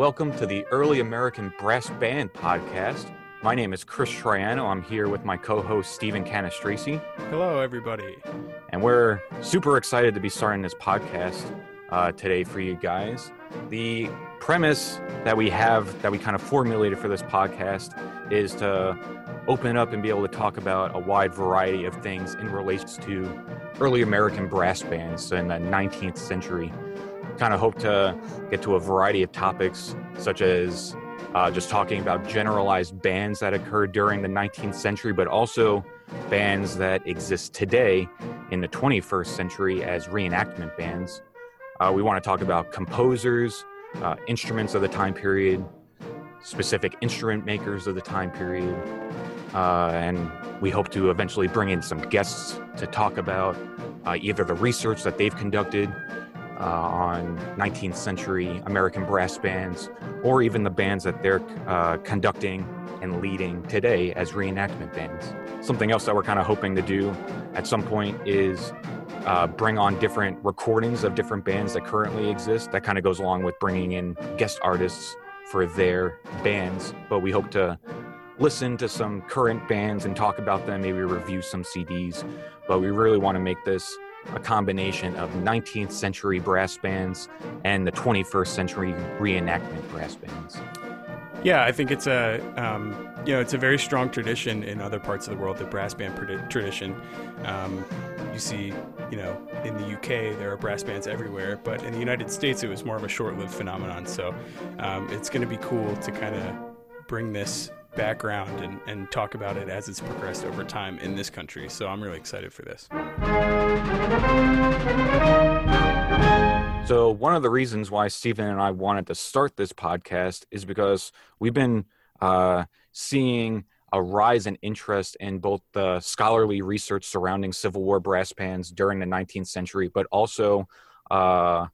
Welcome to the Early American Brass Band podcast. My name is Chris Troiano. I'm here with my co host, Stephen Cannistraci. Hello, everybody. And we're super excited to be starting this podcast uh, today for you guys. The premise that we have, that we kind of formulated for this podcast, is to open up and be able to talk about a wide variety of things in relation to early American brass bands in the 19th century. Kind of hope to get to a variety of topics, such as uh, just talking about generalized bands that occurred during the 19th century, but also bands that exist today in the 21st century as reenactment bands. Uh, we want to talk about composers, uh, instruments of the time period, specific instrument makers of the time period, uh, and we hope to eventually bring in some guests to talk about uh, either the research that they've conducted uh, on 19th century American brass bands or even the bands that they're uh, conducting and leading today as reenactment bands. Something else that we're kind of hoping to do at some point is uh, bring on different recordings of different bands that currently exist. That kind of goes along with bringing in guest artists for their bands, but we hope to listen to some current bands and talk about them, maybe review some CDs. But we really want to make this a combination of 19th century brass bands and the 21st century reenactment brass bands. Yeah, I think it's a um, you know it's a very strong tradition in other parts of the world, the brass band tradition. Um, you see, you know, in the UK there are brass bands everywhere, but in the United States it was more of a short-lived phenomenon. So um, it's going to be cool to kind of bring this background and, and talk about it as it's progressed over time in this country. So I'm really excited for this. So, one of the reasons why Stephen and I wanted to start this podcast is because we've been uh, seeing a rise in interest in both the scholarly research surrounding Civil War brass bands during the 19th century, but also uh,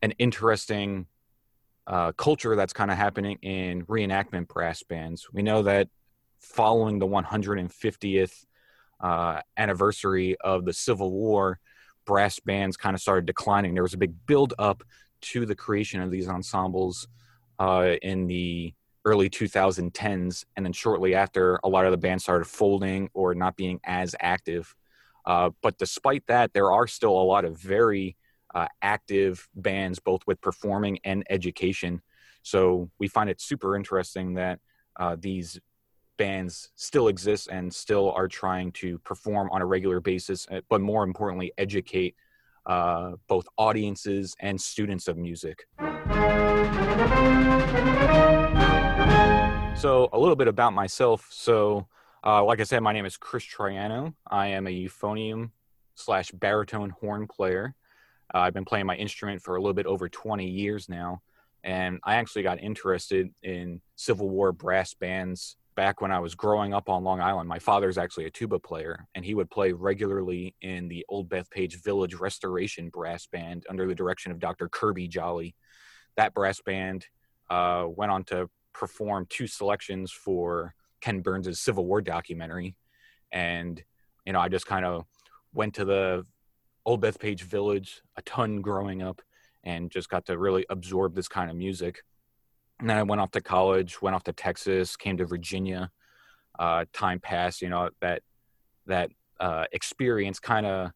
an interesting uh, culture that's kind of happening in reenactment brass bands. We know that following the 150th uh, anniversary of the Civil War, brass bands kind of started declining. There was a big build up to the creation of these ensembles uh, in the early 2010s, and then shortly after, a lot of the bands started folding or not being as active. Uh, but despite that, there are still a lot of very uh, active bands, both with performing and education. So we find it super interesting that uh, these bands still exist and still are trying to perform on a regular basis, uh, but more importantly, educate uh, both audiences and students of music. So, a little bit about myself. So, uh, like I said, my name is Chris Troiano. I am a euphonium slash baritone horn player. Uh, I've been playing my instrument for a little bit over 20 years now. And I actually got interested in Civil War brass bands back when I was growing up on Long Island. My father's actually a tuba player, and he would play regularly in the Old Bethpage Village Restoration Brass Band under the direction of Dr. Kirby Jolly. That brass band uh, went on to perform two selections for Ken Burns' Civil War documentary. And, you know, I just kind of went to the Old Bethpage Village a ton growing up and just got to really absorb this kind of music. And then I went off to college, went off to Texas, came to Virginia. Uh, time passed, you know, that that uh, experience kind of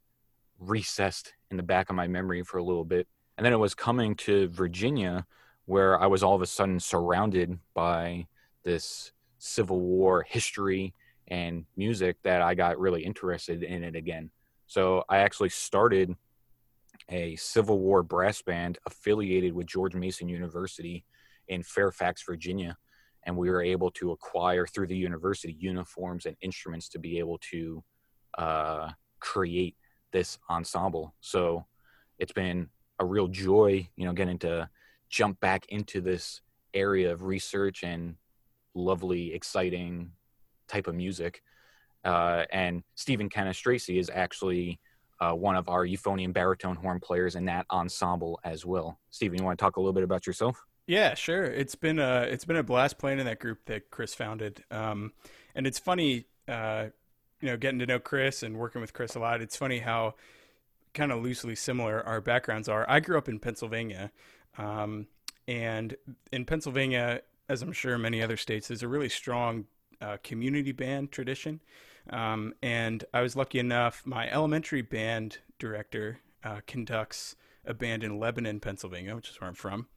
recessed in the back of my memory for a little bit. And then it was coming to Virginia where I was all of a sudden surrounded by this Civil War history and music that I got really interested in it again. So I actually started a Civil War brass band affiliated with George Mason University in Fairfax, Virginia. And we were able to acquire through the university uniforms and instruments to be able to uh, create this ensemble. So it's been a real joy, you know, getting to jump back into this area of research and lovely, exciting type of music. Uh, and Stephen Cannistraci is actually uh, one of our euphonium baritone horn players in that ensemble as well. Stephen, you want to talk a little bit about yourself? Yeah, sure. It's been a it's been a blast playing in that group that Chris founded. Um, and it's funny, uh, you know, getting to know Chris and working with Chris a lot. It's funny how kind of loosely similar our backgrounds are. I grew up in Pennsylvania, um, and in Pennsylvania, as I'm sure many other states, there's a really strong uh, community band tradition. Um, and I was lucky enough, my elementary band director uh, conducts a band in Lebanon, Pennsylvania, which is where I'm from.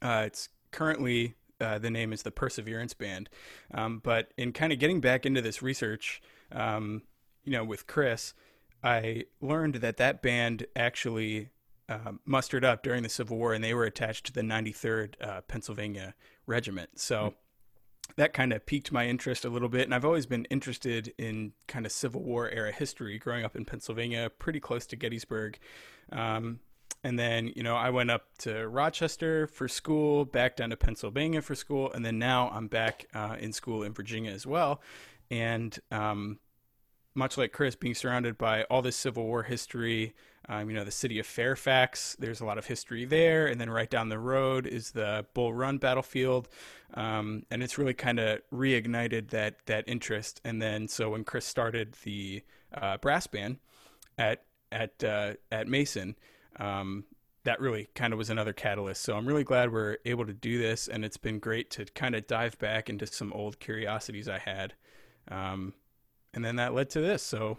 Uh, it's currently uh, the name is the Perseverance Band. Um, but in kind of getting back into this research, um, you know, with Chris, I learned that that band actually uh, mustered up during the Civil War, and they were attached to the 93rd uh, Pennsylvania Regiment. So. That kind of piqued my interest a little bit, and I've always been interested in kind of Civil War era history. Growing up in Pennsylvania, pretty close to Gettysburg, um, and then, you know, I went up to Rochester for school, back down to Pennsylvania for school, and then now I'm back uh, in school in Virginia as well. And um, much like Chris, being surrounded by all this Civil War history, um, you know, the city of Fairfax, there's a lot of history there. And then right down the road is the Bull Run battlefield. Um, and it's really kind of reignited that, that interest. And then, so when Chris started the uh, brass band at, at, uh, at Mason, um, that really kind of was another catalyst. So I'm really glad we're able to do this, and it's been great to kind of dive back into some old curiosities I had, um, and then that led to this. So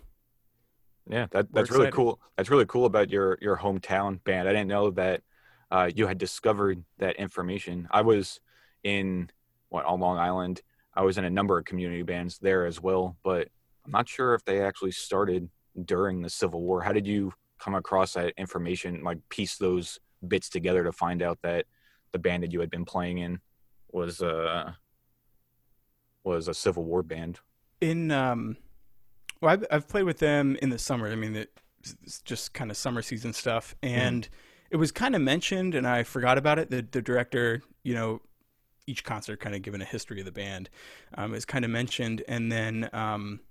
yeah, that, that's really cool. That's really cool about your your hometown band. I didn't know that uh, you had discovered that information. I was in what on Long Island. I was in a number of community bands there as well, but I'm not sure if they actually started during the Civil War. How did you come across that information, like piece those bits together to find out that the band that you had been playing in was uh was a Civil War band. In um, well, I've, I've played with them in the summer. I mean, it's just kind of summer season stuff, mm-hmm. and mm. it was kind of mentioned, and I forgot about it. The the director, you know, each concert kind of given a history of the band, um, is kind of mentioned, and then um,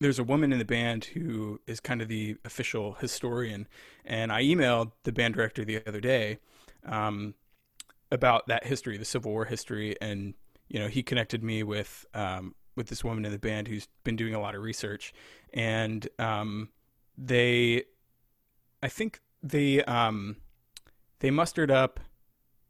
there's a woman in the band who is kind of the official historian, and I emailed the band director the other day um, about that history, the Civil War history, and you know he connected me with um, with this woman in the band who's been doing a lot of research, and um, they, I think they um, they mustered up.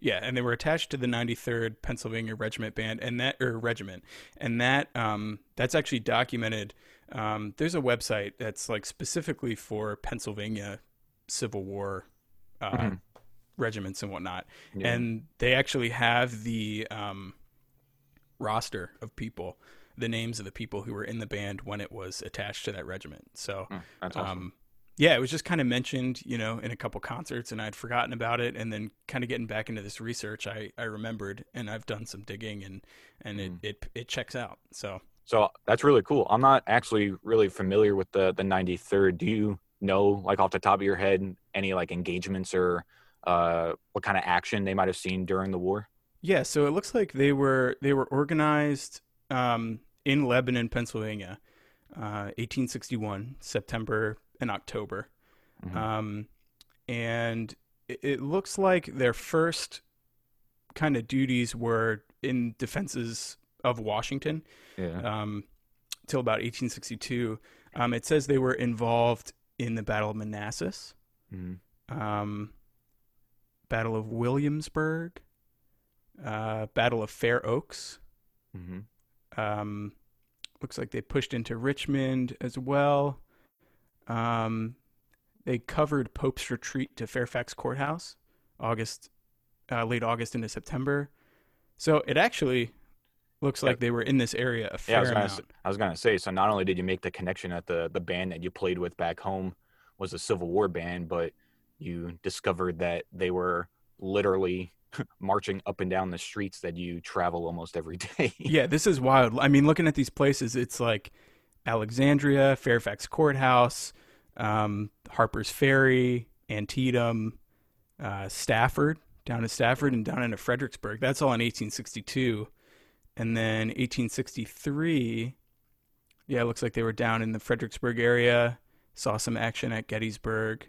Yeah, and they were attached to the 93rd Pennsylvania Regiment Band, and that or regiment, and that um, that's actually documented um, there's a website that's like specifically for Pennsylvania Civil War uh, mm-hmm. regiments and whatnot, yeah. and they actually have the um, roster of people, the names of the people who were in the band when it was attached to that regiment. So, mm, that's awesome. Um, yeah, it was just kind of mentioned, you know, in a couple concerts, and I'd forgotten about it. And then, kind of getting back into this research, I, I remembered, and I've done some digging, and and mm. it, it it checks out. So so that's really cool. I'm not actually really familiar with the the 93rd. Do you know, like off the top of your head, any like engagements or uh, what kind of action they might have seen during the war? Yeah, so it looks like they were they were organized um, in Lebanon, Pennsylvania, uh, 1861, September and October, mm-hmm. um, and it, it looks like their first kind of duties were in defenses of Washington. Yeah. Um, till about 1862. Um, it says they were involved in the Battle of Manassas, mm-hmm. um, Battle of Williamsburg, uh, Battle of Fair Oaks. Mm-hmm. Um, looks like they pushed into Richmond as well. Um, they covered Pope's retreat to Fairfax Courthouse, August, uh, late August into September. So it actually looks like they were in this area a fair yeah, I was gonna, amount. I was gonna say. So not only did you make the connection that the the band that you played with back home was a Civil War band, but you discovered that they were literally marching up and down the streets that you travel almost every day. yeah, this is wild. I mean, looking at these places, it's like Alexandria, Fairfax Courthouse, um, Harper's Ferry, Antietam, uh, Stafford, down to Stafford, and down into Fredericksburg. That's all in 1862 and then 1863 yeah it looks like they were down in the fredericksburg area saw some action at gettysburg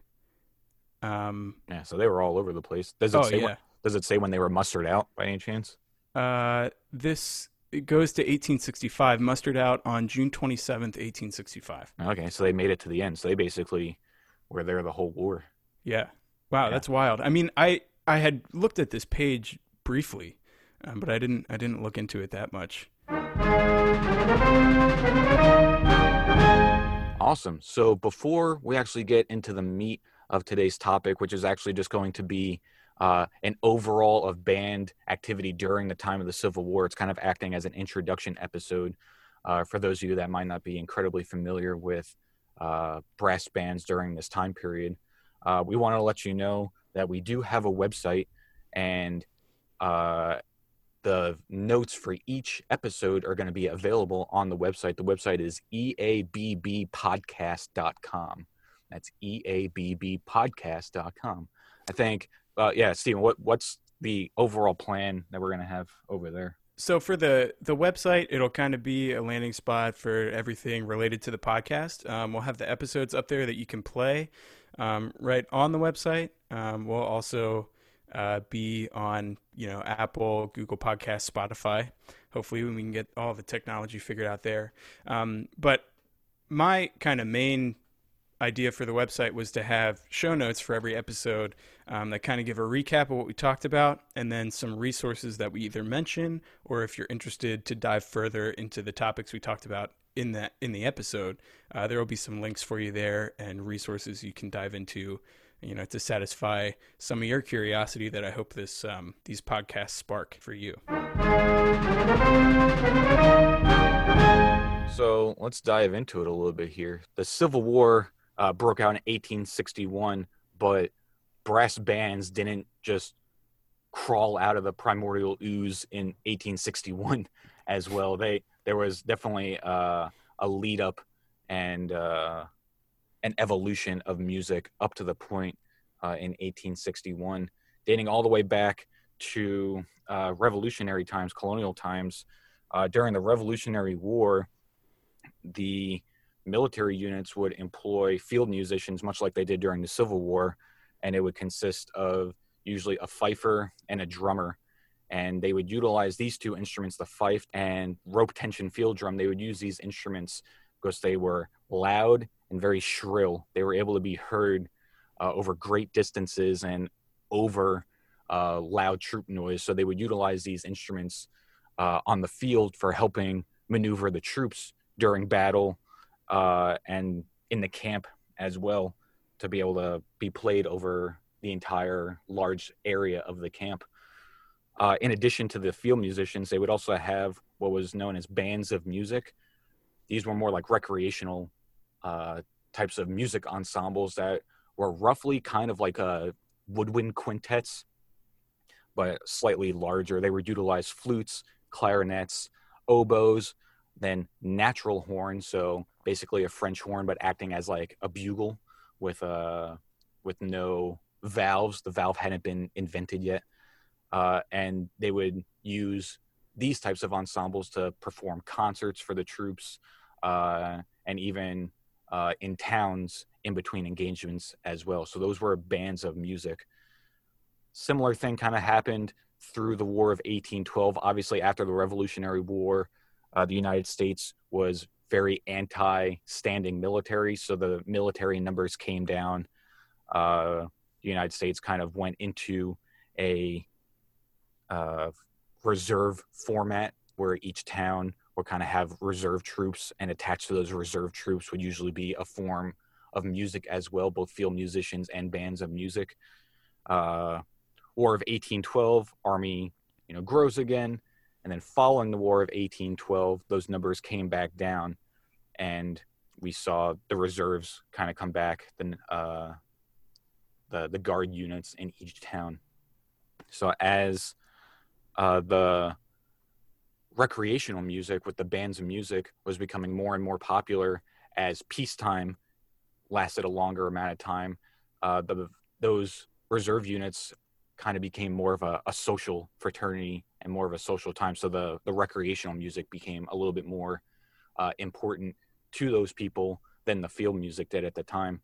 um, yeah so they were all over the place does it oh, say yeah. Does it say when they were mustered out by any chance uh, this it goes to 1865 mustered out on june 27th 1865 okay so they made it to the end so they basically were there the whole war yeah wow yeah. that's wild i mean i I had looked at this page briefly, um, but I didn't I didn't look into it that much. Awesome. So before we actually get into the meat of today's topic, which is actually just going to be uh, an overall of band activity during the time of the Civil War, it's kind of acting as an introduction episode uh, for those of you that might not be incredibly familiar with uh, brass bands during this time period. Uh, we want to let you know that we do have a website and uh, the notes for each episode are going to be available on the website. The website is eabbpodcast.com. That's eabbpodcast.com. I think, uh, yeah, Stephen, what, what's the overall plan that we're to have over there? So for the the website, it'll kind of be a landing spot for everything related to the podcast. Um, we'll have the episodes up there that you can play um, right on the website. Um, we'll also uh, be on you know Apple, Google Podcast, Spotify. Hopefully, we can get all the technology figured out there. Um, but my kind of main idea for the website was to have show notes for every episode um, that kind of give a recap of what we talked about and then some resources that we either mention or if you're interested to dive further into the topics we talked about in that in the episode uh, there will be some links for you there and resources you can dive into you know to satisfy some of your curiosity that i hope this um, these podcasts spark for you. So let's dive into it a little bit here. The civil war uh, broke out in 1861, but brass bands didn't just crawl out of the primordial ooze in 1861 as well. They there was definitely uh, a lead up and uh, an evolution of music up to the point uh, in 1861, dating all the way back to uh, revolutionary times, colonial times. Uh, during the Revolutionary War, the military units would employ field musicians, much like they did during the Civil War, and it would consist of usually a fifer and a drummer. And they would utilize these two instruments, the fife and rope tension field drum. They would use these instruments because they were loud and very shrill. They were able to be heard uh, over great distances and over uh, loud troop noise. So they would utilize these instruments uh, on the field for helping maneuver the troops during battle uh, and in the camp as well to be able to be played over the entire large area of the camp. Uh, in addition to the field musicians, they would also have what was known as bands of music. These were more like recreational uh, types of music ensembles that were roughly kind of like a uh, woodwind quintets, but slightly larger. They would utilize flutes, clarinets, oboes, then natural horn, so basically a French horn, but acting as like a bugle with a uh, with no valves. The valve hadn't been invented yet, uh, and they would use these types of ensembles to perform concerts for the troops, uh, and even uh, in towns in between engagements as well. So those were bands of music. Similar thing kind of happened through the War of 1812. Obviously, after the Revolutionary War, uh, the United States was very anti-standing military, so the military numbers came down. Uh, the United States kind of went into a uh, reserve format where each town would kind of have reserve troops, and attached to those reserve troops would usually be a form of music as well, both field musicians and bands of music. Uh, War of 1812, Army, you know, grows again and then following the War of 1812, those numbers came back down, and we saw the reserves kind of come back, the uh, the the guard units in each town. So as uh, the recreational music with the bands of music was becoming more and more popular as peacetime lasted a longer amount of time, uh, the those reserve units kind of became more of a, a social fraternity and more of a social time. So the the recreational music became a little bit more uh, important to those people than the field music did at the time.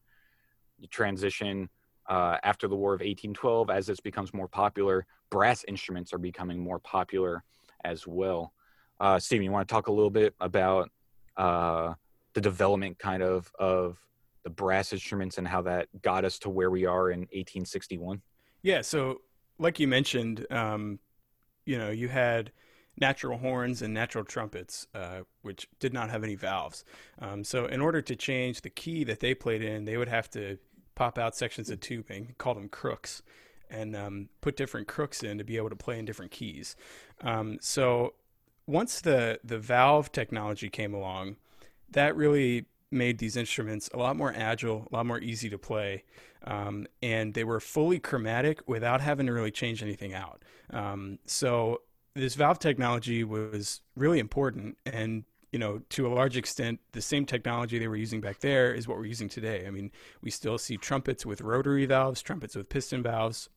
You transition uh, after the War of 1812, as this becomes more popular, brass instruments are becoming more popular as well. Uh, Stephen, you want to talk a little bit about uh, the development kind of of the brass instruments and how that got us to where we are in 1861? Yeah, so like you mentioned, um, you know, you had natural horns and natural trumpets, uh, which did not have any valves. Um, so, in order to change the key that they played in, they would have to pop out sections of tubing, call them crooks, and um, put different crooks in to be able to play in different keys. Um, so, once the the valve technology came along, that really made these instruments a lot more agile, a lot more easy to play, um, and they were fully chromatic without having to really change anything out. Um, so this valve technology was really important and you know to a large extent the same technology they were using back there is what we're using today. I mean we still see trumpets with rotary valves trumpets with piston valves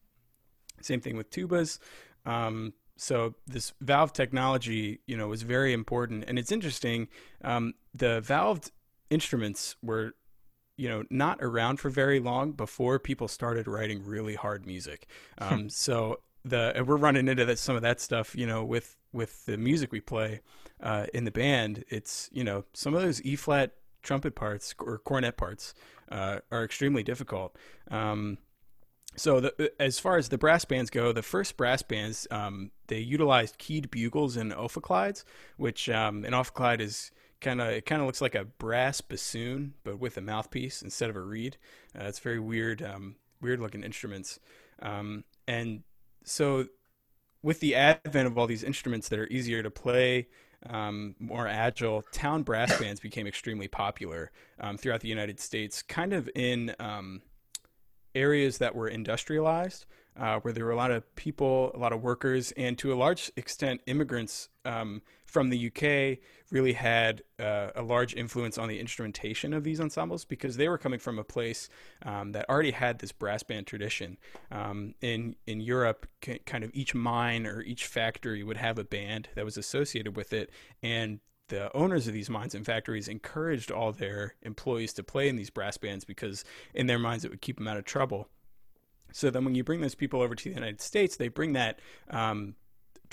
same thing with tubas. Um, so this valve technology you know was very important. And it's interesting um, the valved instruments were you know not around for very long before people started writing really hard music um, so the we're running into that, some of that stuff, you know, with with the music we play uh, in the band. It's you know some of those E flat trumpet parts or cornet parts uh, are extremely difficult. Um, so the, as far as the brass bands go, the first brass bands um, they utilized keyed bugles and ophicleides, which um, an ophicleide is kind of it kind of looks like a brass bassoon but with a mouthpiece instead of a reed. Uh, it's very weird, um, weird looking instruments. Um, and so with the advent of all these instruments that are easier to play, um, more agile, town brass bands became extremely popular um, throughout the United States, kind of in um, areas that were industrialized, uh, where there were a lot of people, a lot of workers, and to a large extent, immigrants um, from the UK really had uh, a large influence on the instrumentation of these ensembles because they were coming from a place um, that already had this brass band tradition. Um, in in Europe, c- kind of each mine or each factory would have a band that was associated with it, and the owners of these mines and factories encouraged all their employees to play in these brass bands because in their minds it would keep them out of trouble. So then, when you bring those people over to the United States, they bring that um,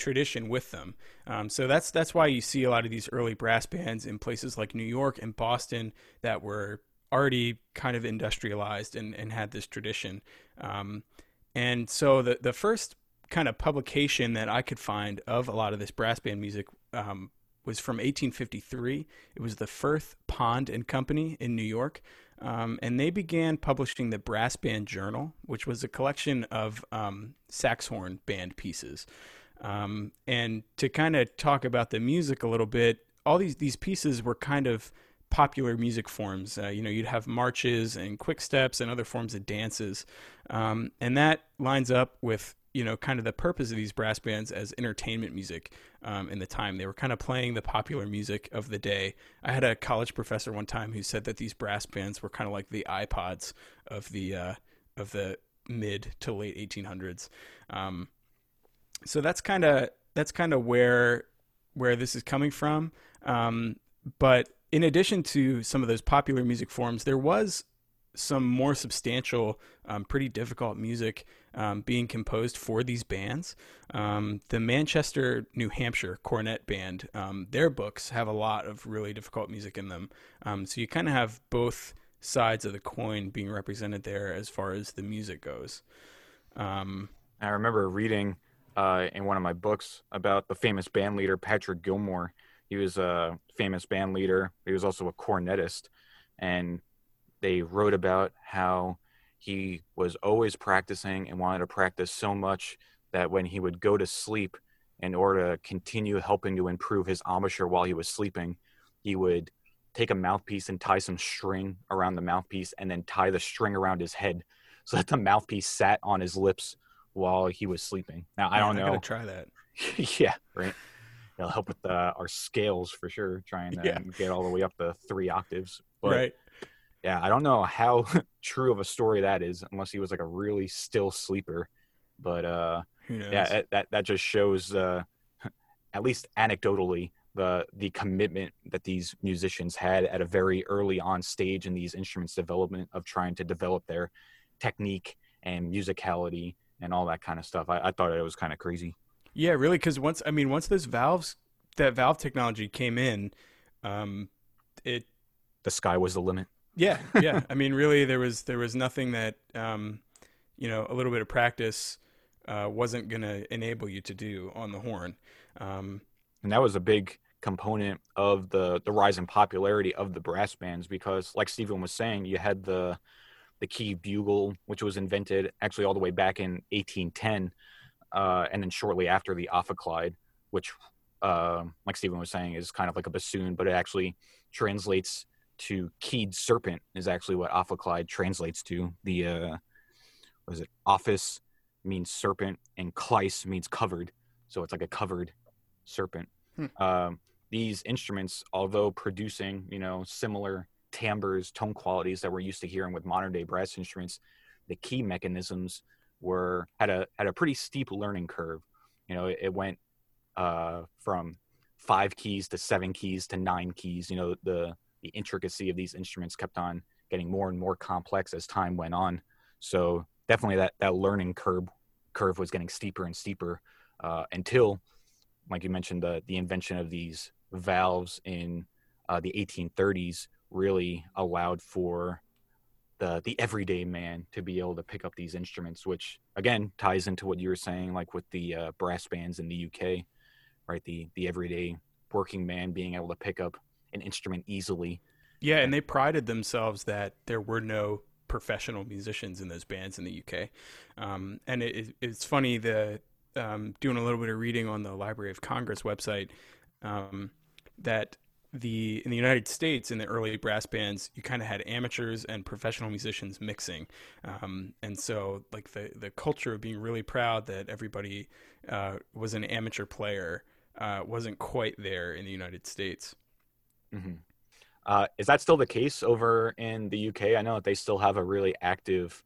tradition with them. Um, so that's that's why you see a lot of these early brass bands in places like New York and Boston that were already kind of industrialized and, and had this tradition. Um, and so the the first kind of publication that I could find of a lot of this brass band music um, was from 1853. It was the Firth Pond and Company in New York. Um, and they began publishing the Brass Band Journal, which was a collection of um, sax horn band pieces. Um, and to kind of talk about the music a little bit, all these these pieces were kind of popular music forms. Uh, you know, you'd have marches and quick steps and other forms of dances, um, and that lines up with you know kind of the purpose of these brass bands as entertainment music um, in the time. They were kind of playing the popular music of the day. I had a college professor one time who said that these brass bands were kind of like the iPods of the uh, of the mid to late 1800s. Um, so that's kind of that's kind of where where this is coming from. Um, but in addition to some of those popular music forms, there was some more substantial, um, pretty difficult music um, being composed for these bands. Um, the Manchester, New Hampshire Cornet Band, um, their books have a lot of really difficult music in them. Um, so you kind of have both sides of the coin being represented there as far as the music goes. Um, I remember reading uh, in one of my books about the famous band leader Patrick Gilmore. He was a famous band leader. He was also a cornetist, and they wrote about how he was always practicing and wanted to practice so much that when he would go to sleep, in order to continue helping to improve his embouchure while he was sleeping, he would take a mouthpiece and tie some string around the mouthpiece and then tie the string around his head so that the mouthpiece sat on his lips while he was sleeping. Now I don't know. Gonna try that. yeah, right. It'll help with uh, our scales for sure. Trying to yeah. get all the way up to three octaves. But, right. Yeah, I don't know how true of a story that is, unless he was like a really still sleeper. But uh, yeah, that that just shows, uh, at least anecdotally, the the commitment that these musicians had at a very early on stage in these instruments development of trying to develop their technique and musicality and all that kind of stuff. I, I thought it was kind of crazy. Yeah, really, because once I mean, once those valves, that valve technology came in, um, it the sky was the limit. Yeah, yeah. I mean, really, there was there was nothing that um, you know, a little bit of practice uh, wasn't going to enable you to do on the horn. Um, and that was a big component of the the rise in popularity of the brass bands because, like Stephen was saying, you had the the key bugle, which was invented actually all the way back in 1810, uh, and then shortly after the ophicleide, which, uh, like Stephen was saying, is kind of like a bassoon, but it actually translates to keyed serpent is actually what ophicleide translates to. The uh, what is it? Ophis means serpent, and kleis means covered, so it's like a covered serpent. Hmm. Um, these instruments, although producing you know similar timbres, tone qualities that we're used to hearing with modern day brass instruments, the key mechanisms were had a had a pretty steep learning curve. You know, it, it went uh, from five keys to seven keys to nine keys. You know, the the intricacy of these instruments kept on getting more and more complex as time went on. So definitely that that learning curve curve was getting steeper and steeper uh, until, like you mentioned, the the invention of these valves in uh, the 1830s really allowed for the the everyday man to be able to pick up these instruments, which again ties into what you were saying, like with the uh, brass bands in the UK, right? The the everyday working man being able to pick up an instrument easily. Yeah, and they prided themselves that there were no professional musicians in those bands in the UK. Um, and it, it's funny the um, doing a little bit of reading on the Library of Congress website um, that the in the United States in the early brass bands you kind of had amateurs and professional musicians mixing, um, and so like the the culture of being really proud that everybody uh, was an amateur player uh, wasn't quite there in the United States. Mm-hmm. Uh, is that still the case over in the UK? I know that they still have a really active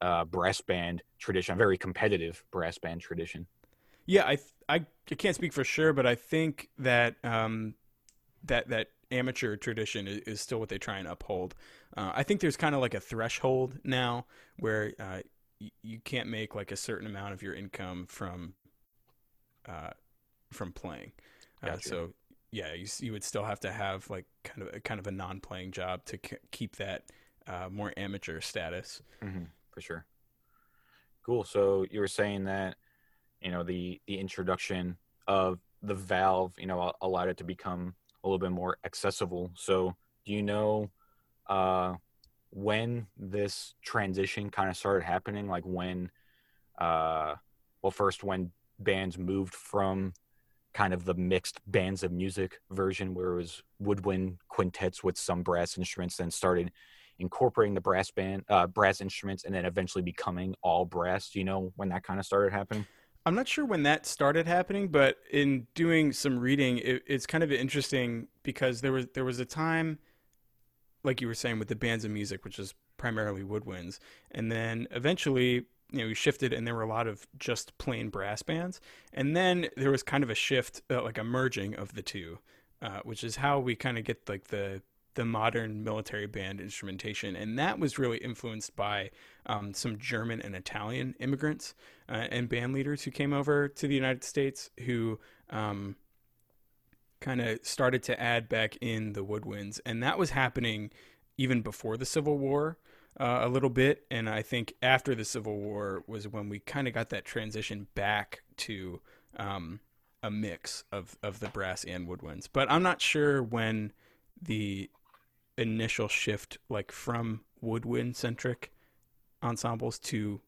uh, brass band tradition, a very competitive brass band tradition. Yeah, I, I, I can't speak for sure, but I think that um, that that amateur tradition is, is, still what they try and uphold. Uh, I think there's kind of like a threshold now where uh, y- you can't make like a certain amount of your income from uh, from playing. Uh, gotcha. So yeah, you, you would still have to have like kind of a, kind of a non-playing job to c- keep that uh, more amateur status. Mm-hmm, for sure. Cool. So you were saying that you know the the introduction of the valve, you know, allowed it to become a little bit more accessible. So do you know uh, when this transition kind of started happening? Like when, uh, well, first when bands moved from kind of the mixed bands of music version where it was woodwind quintets with some brass instruments then started incorporating the brass band uh, brass instruments and then eventually becoming all brass you know when that kind of started happening? I'm not sure when that started happening but in doing some reading it, it's kind of interesting because there was there was a time like you were saying with the bands of music which is primarily woodwinds and then eventually you know, we shifted and there were a lot of just plain brass bands. And then there was kind of a shift, uh, like a merging of the two, uh, which is how we kind of get like the the modern military band instrumentation, and that was really influenced by um, some German and Italian immigrants uh, and band leaders who came over to the United States who um, kind of started to add back in the woodwinds, and that was happening even before the Civil War uh, a little bit, and I think after the Civil War was when we kind of got that transition back to um, a mix of of the brass and woodwinds. But I'm not sure when the initial shift, like from woodwind centric ensembles to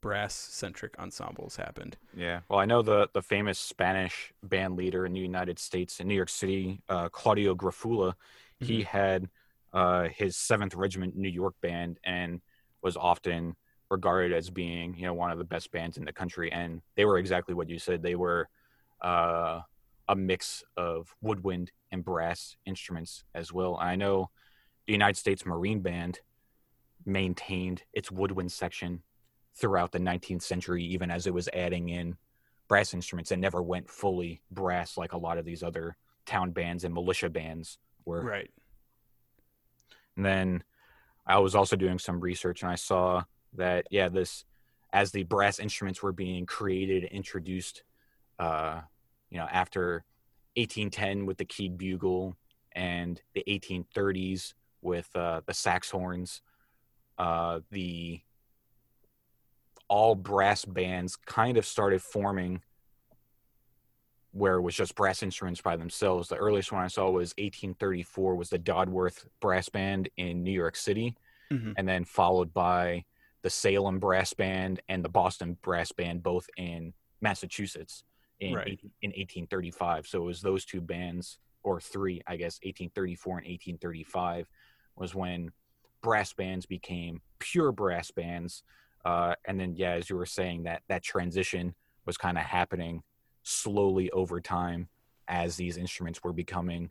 brass centric ensembles happened. Yeah. Well, I know the the famous Spanish band leader in the United States in New York City, uh, Claudio Grafulla, mm-hmm. he had uh, his Seventh Regiment New York band and was often regarded as being you know one of the best bands in the country. And they were exactly what you said. They were uh, a mix of woodwind and brass instruments as well. I know the United States Marine Band maintained its woodwind section throughout the 19th century, even as it was adding in brass instruments and never went fully brass like a lot of these other town bands and militia bands were. Right. And then I was also doing some research and I saw that, yeah, this, as the brass instruments were being created, introduced, uh, you know, after 1810 with the keyed bugle and the 1830s with uh, the sax horns, uh, the all brass bands kind of started forming where it was just brass instruments by themselves. The earliest one I saw was 1834 was the Dodworth Brass Band in New York City, mm-hmm. and then followed by the Salem Brass Band and the Boston Brass Band, both in Massachusetts in right. 18, in 1835. So it was those two bands, or three, I guess, 1834 and 1835 was when brass bands became pure brass bands. Uh, and then, yeah, as you were saying, that that transition was kind of happening slowly over time as these instruments were becoming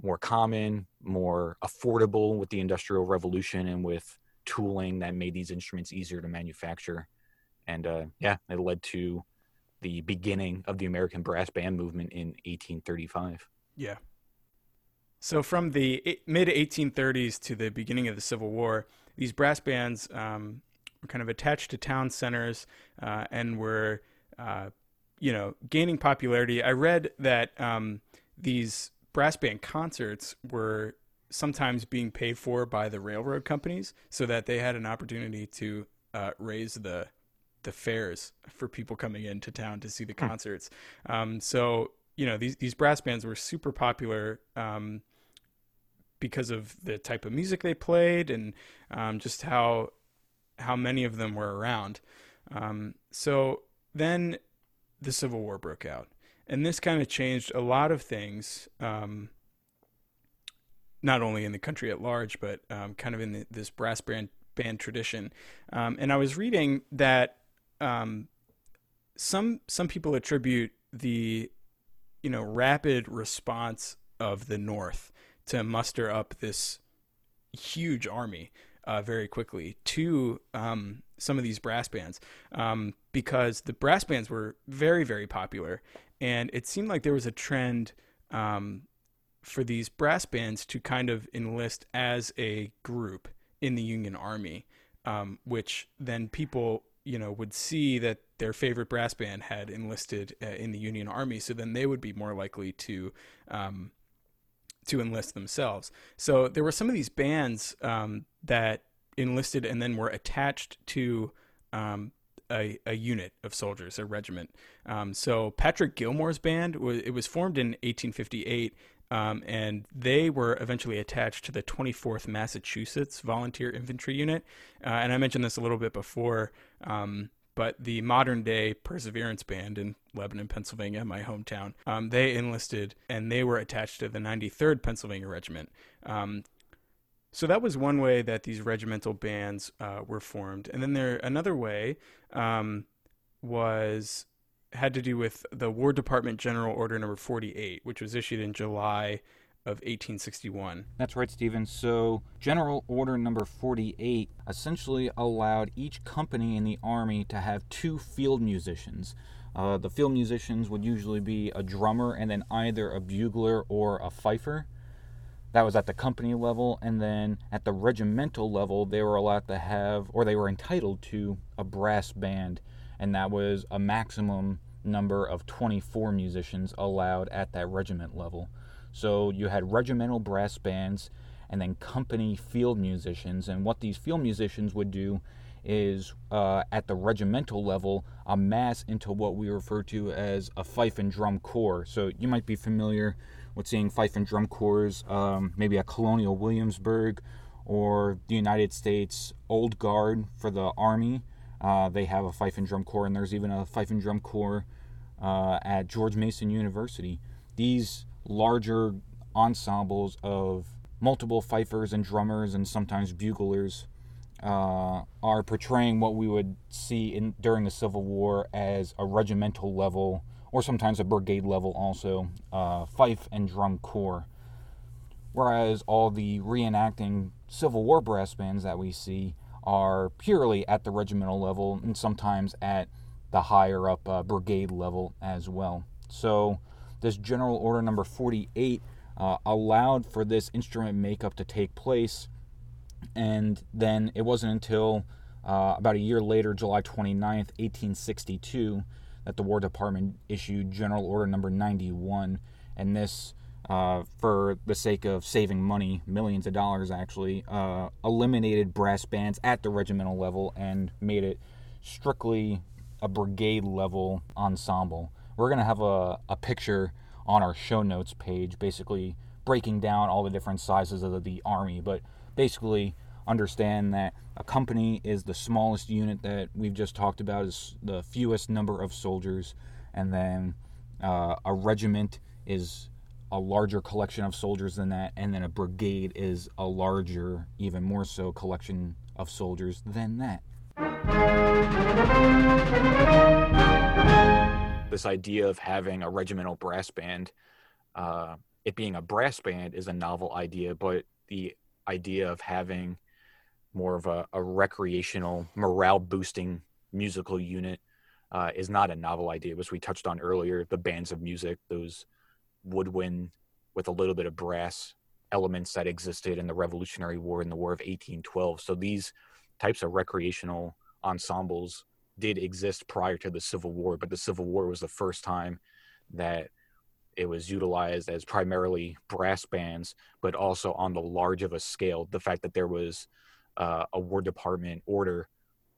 more common, more affordable with the Industrial Revolution and with tooling that made these instruments easier to manufacture. And uh, yeah, it led to the beginning of the American brass band movement in 1835. Yeah. So from the mid 1830s to the beginning of the Civil War, these brass bands um, were kind of attached to town centers uh, and were, uh, you know, gaining popularity. I read that um, these brass band concerts were sometimes being paid for by the railroad companies, so that they had an opportunity to uh, raise the the fares for people coming into town to see the hmm. concerts. Um, so you know these these brass bands were super popular um, because of the type of music they played and um, just how how many of them were around. Um, so then the Civil War broke out, and this kind of changed a lot of things. Um, not only in the country at large, but um, kind of in the, this brass band band tradition. and I was reading that um, some some people attribute the you know rapid response of the North to muster up this huge army uh, very quickly to um, some of these brass bands um, because the brass bands were very very popular. And it seemed like there was a trend um, for these brass bands to kind of enlist as a group in the Union Army, um, which then people you know would see that their favorite brass band had enlisted uh, in the Union Army, so then they would be more likely to um, to enlist themselves. So there were some of these bands um, that enlisted and then were attached to um, a, a, unit of soldiers, a regiment. Um, so Patrick Gilmore's band it was formed in 1858. Um, and they were eventually attached to the 24th Massachusetts Volunteer Infantry Unit. Uh, and I mentioned this a little bit before, um, but the modern day Perseverance Band in Lebanon, Pennsylvania, my hometown, um, they enlisted and they were attached to the 93rd Pennsylvania Regiment. Um, so that was one way that these regimental bands uh, were formed. And then there another way um, was had to do with the War Department General Order Number 48, which was issued in July of 1861. That's right, Stephen. So, General Order Number 48 essentially allowed each company in the Army to have two field musicians. Uh, the field musicians would usually be a drummer and then either a bugler or a fifer. That was at the company level, and then at the regimental level, they were allowed to have, or they were entitled to, a brass band and that was a maximum number of 24 musicians allowed at that regiment level. So you had regimental brass bands and then company field musicians. And what these field musicians would do is uh, at the regimental level amass into what we refer to as a fife and drum corps. So you might be familiar with seeing fife and drum corps, um, maybe at Colonial Williamsburg or the United States Old Guard for the Army. Uh, they have a fife and drum corps, and there's even a fife and drum corps uh, at George Mason University. These larger ensembles of multiple fifers and drummers and sometimes buglers uh, are portraying what we would see in during the Civil War as a regimental level or sometimes a brigade level also uh, fife and drum corps. Whereas all the reenacting Civil War brass bands that we see are purely at the regimental level and sometimes at the higher up uh, brigade level as well. So, this General Order number 48 uh, allowed for this instrument makeup to take place, and then it wasn't until uh, about a year later, July 29th, 1862, that the War Department issued General Order number 91, and this uh, for the sake of saving money, millions of dollars actually, uh, eliminated brass bands at the regimental level and made it strictly a brigade level ensemble. We're going to have a, a picture on our show notes page, basically breaking down all the different sizes of the, the army. But basically, understand that a company is the smallest unit that we've just talked about, is the fewest number of soldiers, and then uh, a regiment is a larger collection of soldiers than that, and then a brigade is a larger, even more so, collection of soldiers than that. This idea of having a regimental brass band, uh, it being a brass band is a novel idea, but the idea of having more of a, a recreational, morale boosting musical unit uh, is not a novel idea. As we touched on earlier, the bands of music, those woodwind with a little bit of brass elements that existed in the Revolutionary War and the War of 1812. So these types of recreational ensembles did exist prior to the Civil War, but the Civil War was the first time that it was utilized as primarily brass bands, but also on the large of a scale. The fact that there was uh, a War Department order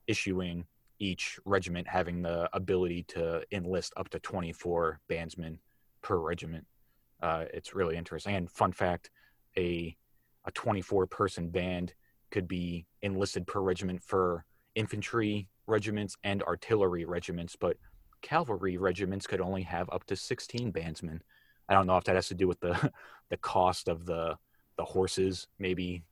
issuing each regiment having the ability to enlist up to 24 bandsmen per regiment. Uh, it's really interesting. And fun fact, a a 24 person band could be enlisted per regiment for infantry regiments and artillery regiments, but cavalry regiments could only have up to 16 bandsmen. I don't know if that has to do with the the cost of the the horses, maybe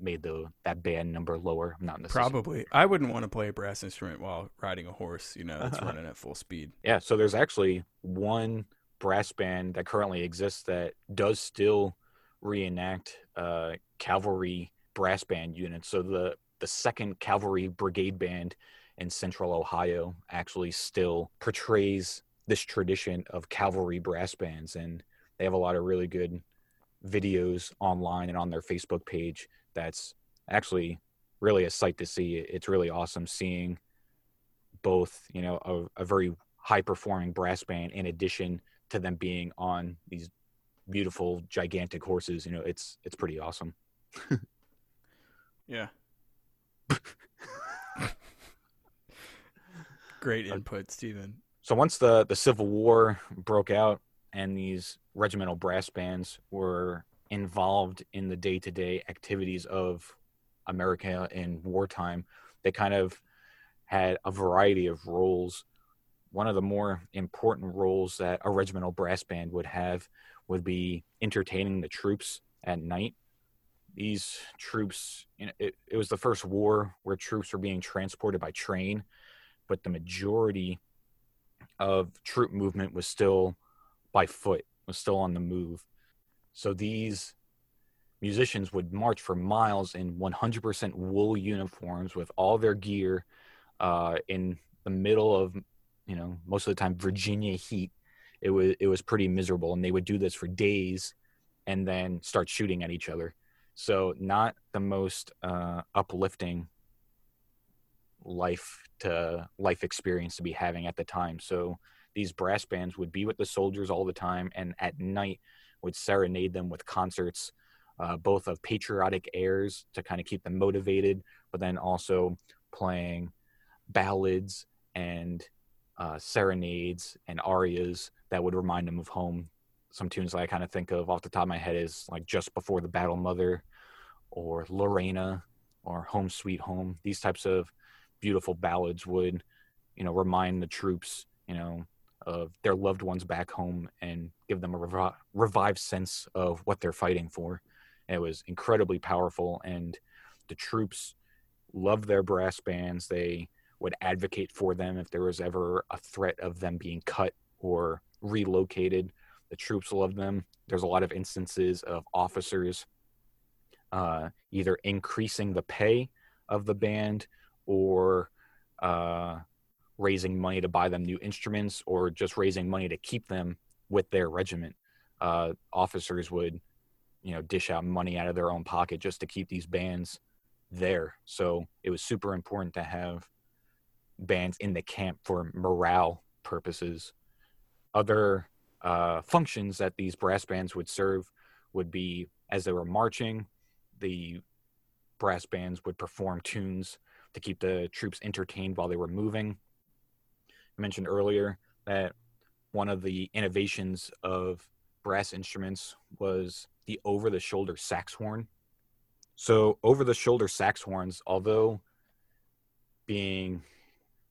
made the that band number lower. I'm not necessarily probably. I wouldn't want to play a brass instrument while riding a horse. You know, that's running at full speed. Yeah. So there's actually one brass band that currently exists that does still reenact uh, cavalry brass band units. So the the second cavalry brigade band in central Ohio actually still portrays this tradition of cavalry brass bands and they have a lot of really good videos online and on their Facebook page that's actually really a sight to see. It's really awesome seeing both, you know, a, a very high performing brass band in addition to them being on these beautiful gigantic horses. You know, it's it's pretty awesome. yeah. Great uh, input, Stephen. So once the the Civil War broke out and these regimental brass bands were involved in the day to day activities of America in wartime. They kind of had a variety of roles. One of the more important roles that a regimental brass band would have would be entertaining the troops at night. These troops, you know, it, it was the first war where troops were being transported by train, but the majority of troop movement was still by foot, was still on the move. So these musicians would march for miles in 100% wool uniforms with all their gear uh, in the middle of, you know, most of the time Virginia heat. It was it was pretty miserable, and they would do this for days, and then start shooting at each other. So not the most uh, uplifting life life experience to be having at the time. So these brass bands would be with the soldiers all the time, and at night would serenade them with concerts, uh, both of patriotic airs to kind of keep them motivated, but then also playing ballads and uh, serenades and arias that would remind them of home. Some tunes that I kind of think of off the top of my head is like Just Before the Battle Mother or Lorena or Home Sweet Home. These types of beautiful ballads would, you know, remind the troops, you know, of their loved ones back home and give them a revi- revived sense of what they're fighting for. It was incredibly powerful, and the troops loved their brass bands. They would advocate for them if there was ever a threat of them being cut or relocated. The troops loved them. There's a lot of instances of officers uh, either increasing the pay of the band or uh, raising money to buy them new instruments or just raising money to keep them with their regiment. Uh, officers would, you know, dish out money out of their own pocket just to keep these bands there. So it was super important to have bands in the camp for morale purposes. Other uh, functions that these brass bands would serve would be as they were marching, the brass bands would perform tunes to keep the troops entertained while they were moving. I mentioned earlier that one of the innovations of brass instruments was the over the shoulder sax horn. So, over the shoulder sax horns, although being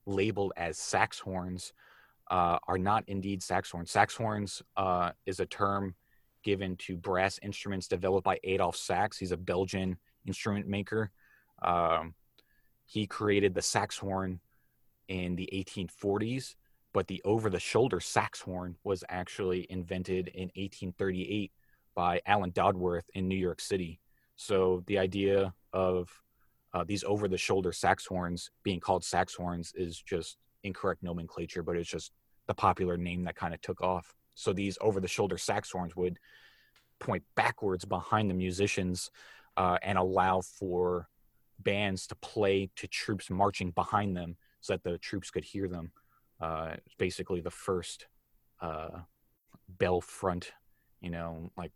labeled as sax horns, uh, are not indeed sax horns. Sax horns uh, is a term given to brass instruments developed by Adolphe Sax. He's a Belgian instrument maker. Um, he created the sax horn in the 1840s, but the over the shoulder sax horn was actually invented in 1838 by Allen Dodworth in New York City. So the idea of uh, these over the shoulder sax horns being called sax horns is just incorrect nomenclature, but it's just the popular name that kind of took off. So these over the shoulder sax horns would point backwards behind the musicians uh, and allow for bands to play to troops marching behind them so that the troops could hear them. Uh, it's basically the first uh, bell front, you know, like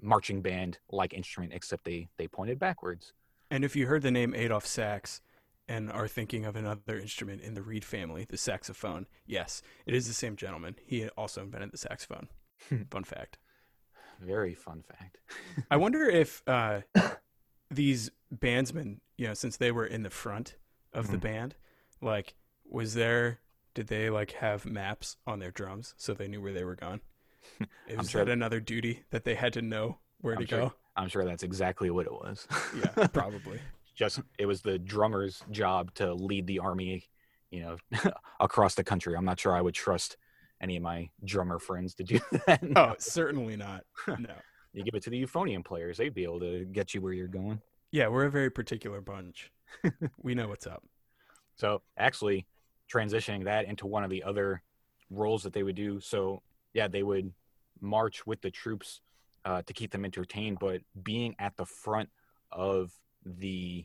marching band like instrument, except they they pointed backwards. And if you heard the name Adolphe Sax and are thinking of another instrument in the Reed family, the saxophone, yes, it is the same gentleman. He also invented the saxophone. fun fact. Very fun fact. I wonder if uh, these bandsmen, you know, since they were in the front of mm-hmm. the band, like, was there? Did they like have maps on their drums so they knew where they were going? Sure that another duty that they had to know where I'm to sure, go? I'm sure that's exactly what it was. yeah, probably. Just it was the drummer's job to lead the army, you know, across the country. I'm not sure I would trust any of my drummer friends to do that. Oh, certainly not. No. You give it to the euphonium players; they'd be able to get you where you're going. Yeah, we're a very particular bunch. we know what's up. So, actually, transitioning that into one of the other roles that they would do. So, yeah, they would march with the troops uh, to keep them entertained, but being at the front of the,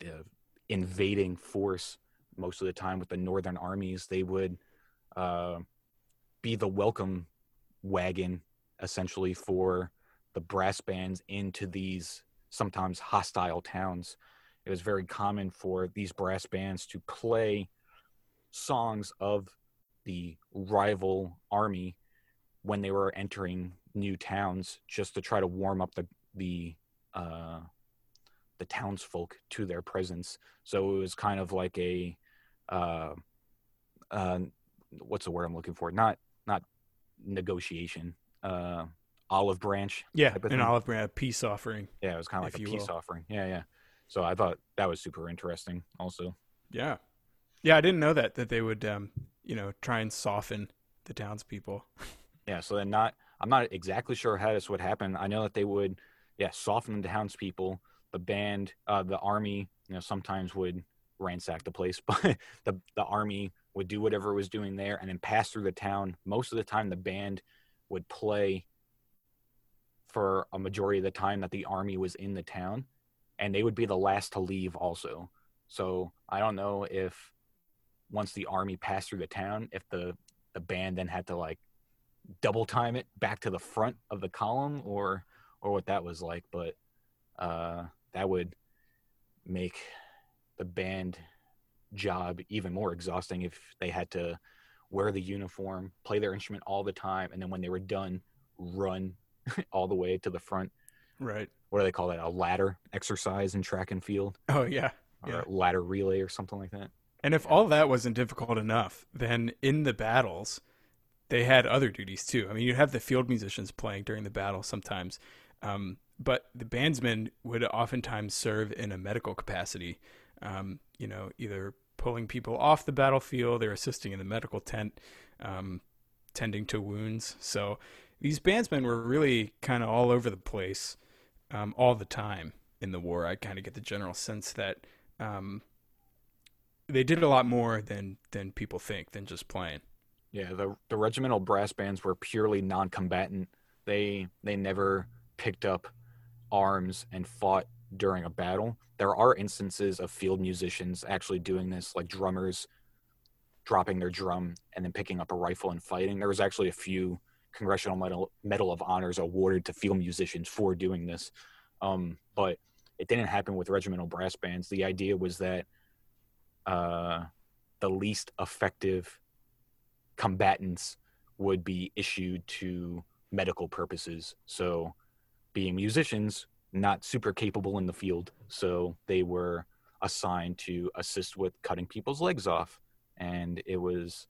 the invading force most of the time with the northern armies, they would uh, be the welcome wagon essentially for the brass bands into these sometimes hostile towns. It was very common for these brass bands to play songs of the rival army when they were entering new towns just to try to warm up the the uh, the townsfolk to their presence. So it was kind of like a uh, uh, what's the word I'm looking for? Not not negotiation. Uh, olive branch. Yeah, an olive branch, peace offering. Yeah, it was kind of like a peace will. offering. Yeah, yeah. So I thought that was super interesting. Also. Yeah, yeah. I didn't know that that they would, um, you know, try and soften the townspeople. yeah. So then, not. I'm not exactly sure how this would happen. I know that they would, yeah, soften the townspeople. The band, uh, the army, you know, sometimes would ransack the place, but the the army would do whatever it was doing there and then pass through the town. Most of the time, the band would play for a majority of the time that the army was in the town and they would be the last to leave also. So i don't know if once the army passed through the town if the the band then had to like double time it back to the front of the column or or what that was like but uh that would make the band job even more exhausting if they had to wear the uniform play their instrument all the time and then when they were done run all the way to the front. Right. What do they call that? A ladder exercise in track and field? Oh yeah. Or yeah. ladder relay or something like that. And if all that wasn't difficult enough, then in the battles, they had other duties too. I mean, you'd have the field musicians playing during the battle sometimes, um, but the bandsmen would oftentimes serve in a medical capacity. Um, you know, either pulling people off the battlefield or assisting in the medical tent, um, tending to wounds. So these bandsmen were really kind of all over the place um, all the time in the war. I kind of get the general sense that um, they did a lot more than than people think than just playing. Yeah, the the regimental brass bands were purely non-combatant. They they never picked up arms and fought during a battle. There are instances of field musicians actually doing this, like drummers dropping their drum and then picking up a rifle and fighting. There was actually a few Congressional Medal Medal of Honors awarded to field musicians for doing this. Um, but it didn't happen with regimental brass bands. The idea was that uh, the least effective combatants would be issued to medical purposes. So, being musicians, not super capable in the field, so they were assigned to assist with cutting people's legs off, and it was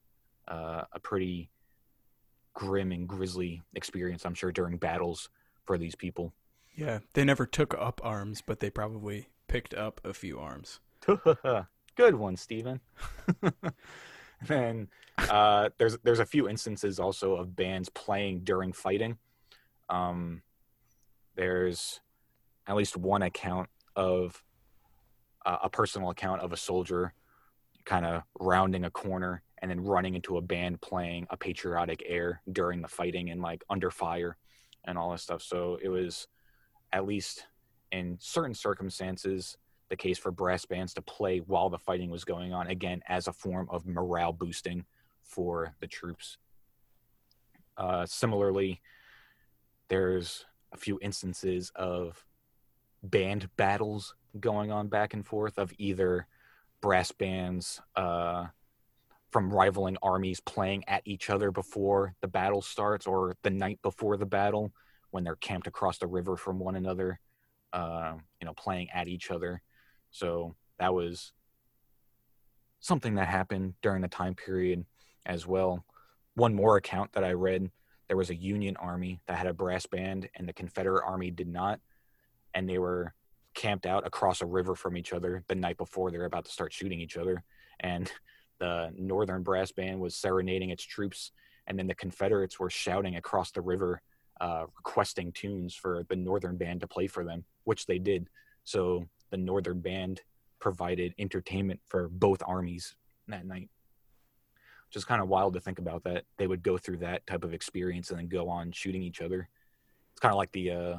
uh, a pretty grim and grisly experience, I'm sure, during battles for these people. Yeah, they never took up arms, but they probably picked up a few arms. Good one, Stephen. and uh, there's there's a few instances also of bands playing during fighting. Um, there's at least one account of uh, a personal account of a soldier kind of rounding a corner and then running into a band playing a patriotic air during the fighting and like under fire and all that stuff. So it was at least in certain circumstances the case for brass bands to play while the fighting was going on, again, as a form of morale boosting for the troops. Uh, similarly, there's a few instances of band battles going on back and forth of either brass bands uh, from rivaling armies playing at each other before the battle starts or the night before the battle when they're camped across the river from one another, uh, you know, playing at each other. So that was something that happened during the time period as well. One more account that I read there was a Union army that had a brass band and the Confederate army did not. And they were camped out across a river from each other the night before they were about to start shooting each other. And the Northern brass band was serenading its troops. And then the Confederates were shouting across the river, uh, requesting tunes for the Northern band to play for them, which they did. So the Northern band provided entertainment for both armies that night. Is kind of wild to think about that they would go through that type of experience and then go on shooting each other. It's kind of like the uh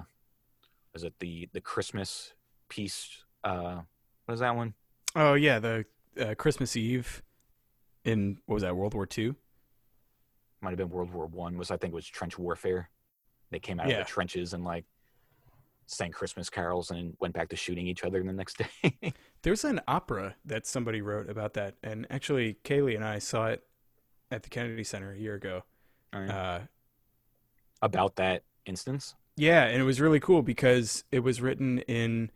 is it the the Christmas peace uh what is that one? Oh yeah, the uh, Christmas Eve in what was that World War II? Might have been World War One. Was I think it was trench warfare. They came out yeah. of the trenches and like sang Christmas carols and went back to shooting each other the next day. There's an opera that somebody wrote about that, and actually, Kaylee and I saw it at the Kennedy Center a year ago. Oh, uh, about that instance. Yeah, and it was really cool because it was written in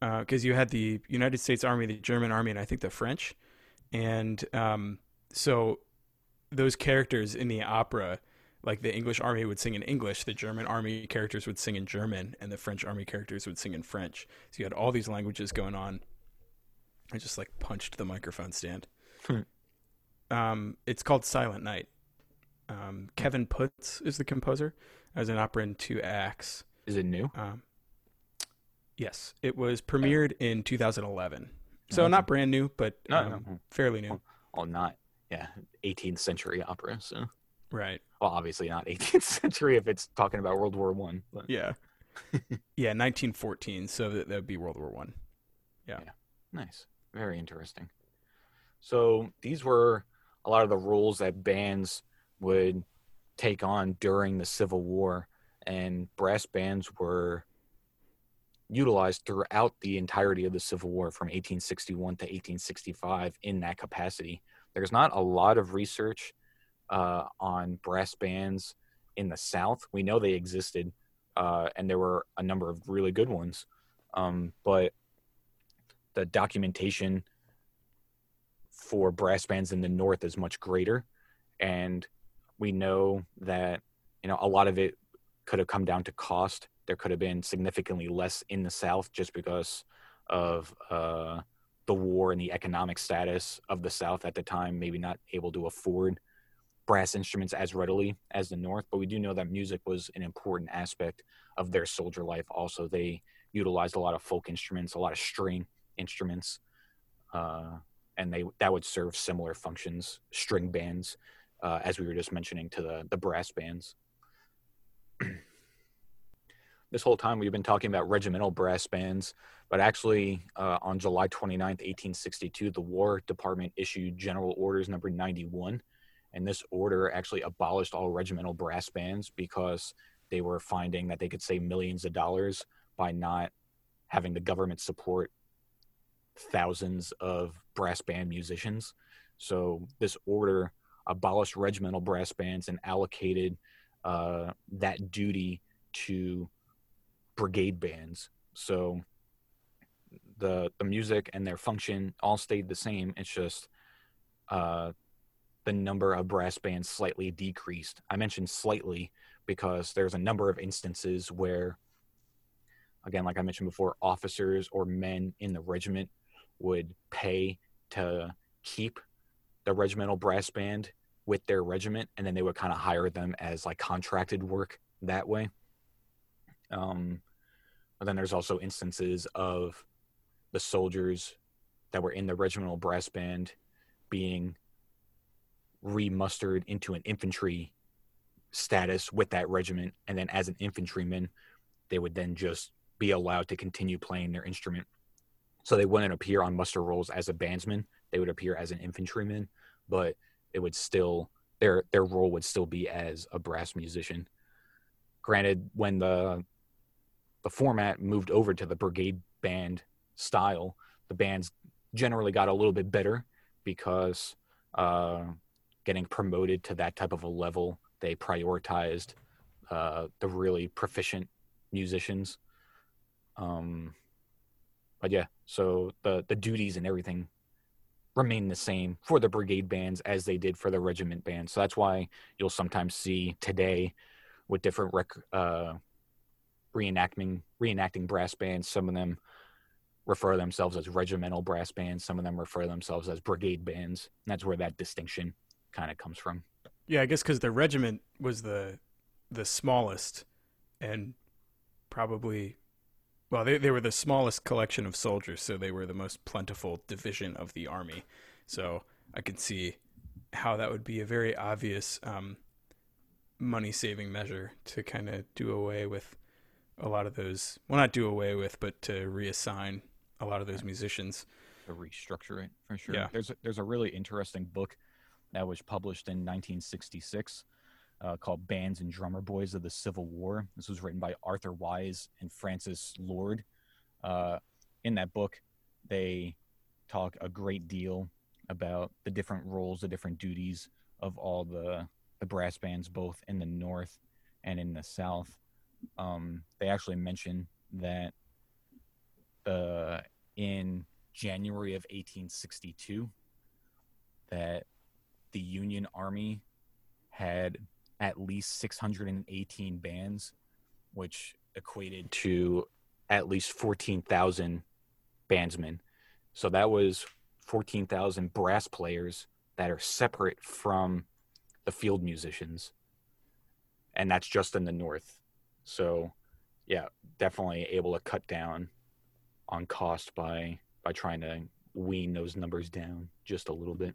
because uh, you had the United States Army, the German Army, and I think the French, and um, so those characters in the opera like the English army would sing in English, the German army characters would sing in German, and the French army characters would sing in French. So you had all these languages going on. I just like punched the microphone stand. Hmm. Um, it's called Silent Night. Um, Kevin Puts is the composer. As an opera in two acts. Is it new? Um, yes, it was premiered in 2011. So not brand new, but no, um, no. fairly new. Well, not yeah, 18th century opera. So right well, obviously not 18th century if it's talking about World War One. Yeah, yeah, 1914. So that would be World War One. Yeah. yeah, nice, very interesting. So these were a lot of the rules that bands would take on during the Civil War, and brass bands were utilized throughout the entirety of the Civil War from 1861 to 1865 in that capacity. There's not a lot of research uh, on brass bands in the South. We know they existed, uh, and there were a number of really good ones. Um, but the documentation for brass bands in the North is much greater, and we know that you know a lot of it could have come down to cost. There could have been significantly less in the South just because of uh, the war and the economic status of the South at the time, maybe not able to afford brass instruments as readily as the North, but we do know that music was an important aspect of their soldier life. Also, they utilized a lot of folk instruments, a lot of string instruments, uh, and they that would serve similar functions, string bands, uh, as we were just mentioning to the the brass bands. this whole time we've been talking about regimental brass bands, but actually uh, on July 29th, 1862, the War Department issued General Orders Number 91 and this order actually abolished all regimental brass bands because they were finding that they could save millions of dollars by not having the government support thousands of brass band musicians. So this order abolished regimental brass bands and allocated uh, that duty to brigade bands. So the the music and their function all stayed the same. It's just uh, the number of brass bands slightly decreased. I mentioned slightly because there's a number of instances where, again, like I mentioned before, officers or men in the regiment would pay to keep the regimental brass band with their regiment, and then they would kind of hire them as like contracted work that way. Um, but then there's also instances of the soldiers that were in the regimental brass band being remustered into an infantry status with that regiment, and then as an infantryman, they would then just be allowed to continue playing their instrument. So they wouldn't appear on muster rolls as a bandsman; they would appear as an infantryman, but it would still their their role would still be as a brass musician. Granted, when the the format moved over to the brigade band style, the bands generally got a little bit better because uh, getting promoted to that type of a level, they prioritized uh, the really proficient musicians. Um, but yeah, so the the duties and everything remain the same for the brigade bands as they did for the regiment bands. So that's why you'll sometimes see today with different rec- uh, reenacting reenacting brass bands. Some of them refer themselves as regimental brass bands. Some of them refer themselves as brigade bands. And that's where that distinction kind of comes from. Yeah, I guess because the regiment was the the smallest and probably well they, they were the smallest collection of soldiers so they were the most plentiful division of the army so i could see how that would be a very obvious um, money saving measure to kind of do away with a lot of those well not do away with but to reassign a lot of those musicians. To restructure it for sure. Yeah. there's a, there's a really interesting book that was published in 1966 uh, called bands and drummer boys of the civil war. This was written by arthur wise and francis lord. Uh, in that book they talk a great deal about the different roles the different duties of all the the brass bands both in the north and in the south. Um, they actually mention that uh, in January of 1862 that the Union Army had at least 618 bands, which equated to at least 14,000 bandsmen. So that was 14,000 brass players that are separate from the field musicians. And that's just in the North. So, yeah, definitely able to cut down on cost by by trying to wean those numbers down just a little bit.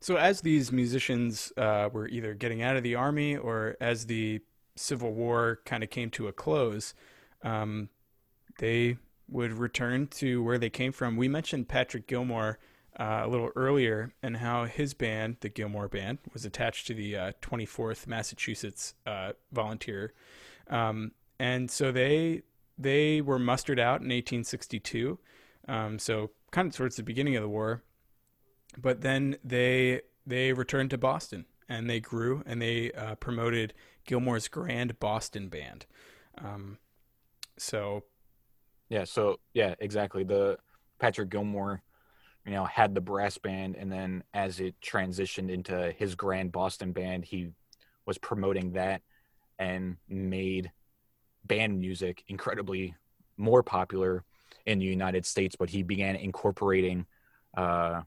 So, as these musicians uh, were either getting out of the army or as the Civil War kind of came to a close, um, they would return to where they came from. We mentioned Patrick Gilmore uh, a little earlier and how his band, the Gilmore Band, was attached to the uh, 24th Massachusetts uh, Volunteer, um, and so they they were mustered out in 1862. Um, so kind of towards the beginning of the war but then they they returned to Boston and they grew and they uh, promoted Gilmore's Grand Boston Band. Um, so Yeah, so yeah, exactly. The Patrick Gilmore, you know, had the brass band and then as it transitioned into his Grand Boston band, he was promoting that and made band music incredibly more popular in the United States, but he began incorporating uh,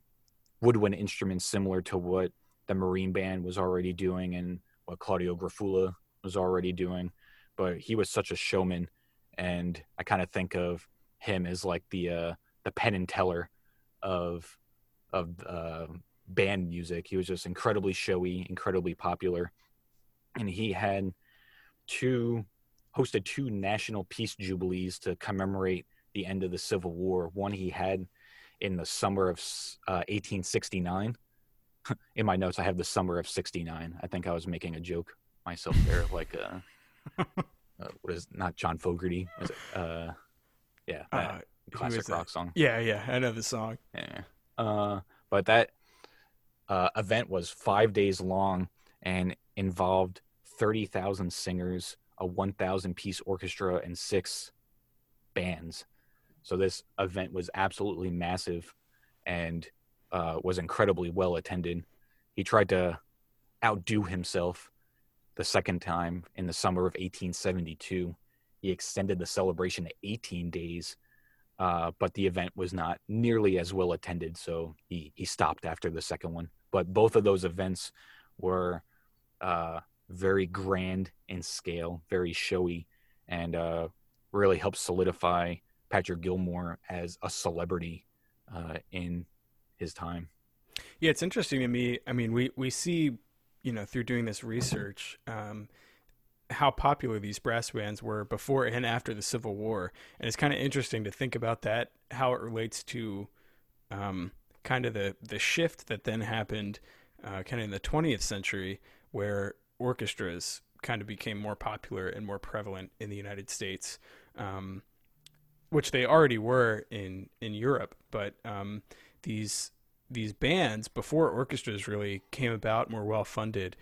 woodwind instruments similar to what the Marine Band was already doing and what Claudio Grafulla was already doing. But he was such a showman, and I kind of think of him as like the uh, the Penn and Teller of of uh, band music. He was just incredibly showy, incredibly popular, and he had two hosted two national peace jubilees to commemorate the end of the Civil War. One he had in the summer of uh, 1869. in my notes, I have the summer of 69. I think I was making a joke myself there, like uh, uh, what is not John Fogerty? Is it? Uh, yeah, uh, classic rock song. Yeah, yeah, I know the song. Yeah. Uh, but that uh, event was five days long and involved 30,000 singers, a 1,000 piece orchestra, and six bands. So this event was absolutely massive and uh, was incredibly well attended. He tried to outdo himself the second time in the summer of 1872. He extended the celebration to 18 days, uh, but the event was not nearly as well attended, so he, he stopped after the second one. But both of those events were uh, very grand in scale, very showy, and uh, really helped solidify Patrick Gilmore as a celebrity uh, in his time. Yeah, it's interesting to me. I mean, we we see, you know, through doing this research, um, how popular these brass bands were before and after the Civil War, and it's kind of interesting to think about that, how it relates to, um, kind of the the shift that then happened, uh, kind of in the 20th century, where orchestras kind of became more popular and more prevalent in the United States. Um, which they already were in in Europe, but um, these these bands before orchestras really came about, more well funded.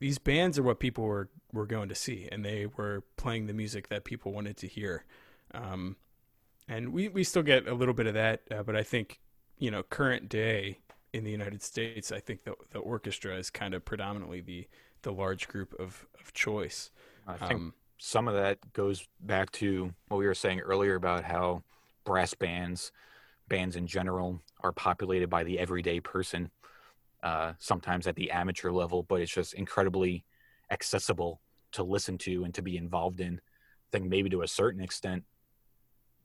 These bands are what people were were going to see, and they were playing the music that people wanted to hear. Um, and we we still get a little bit of that, uh, but I think you know current day in the United States, I think the the orchestra is kind of predominantly the the large group of of choice. I think um, some of that goes back to what we were saying earlier about how brass bands, bands in general, are populated by the everyday person, uh, sometimes at the amateur level, but it's just incredibly accessible to listen to and to be involved in. I think maybe to a certain extent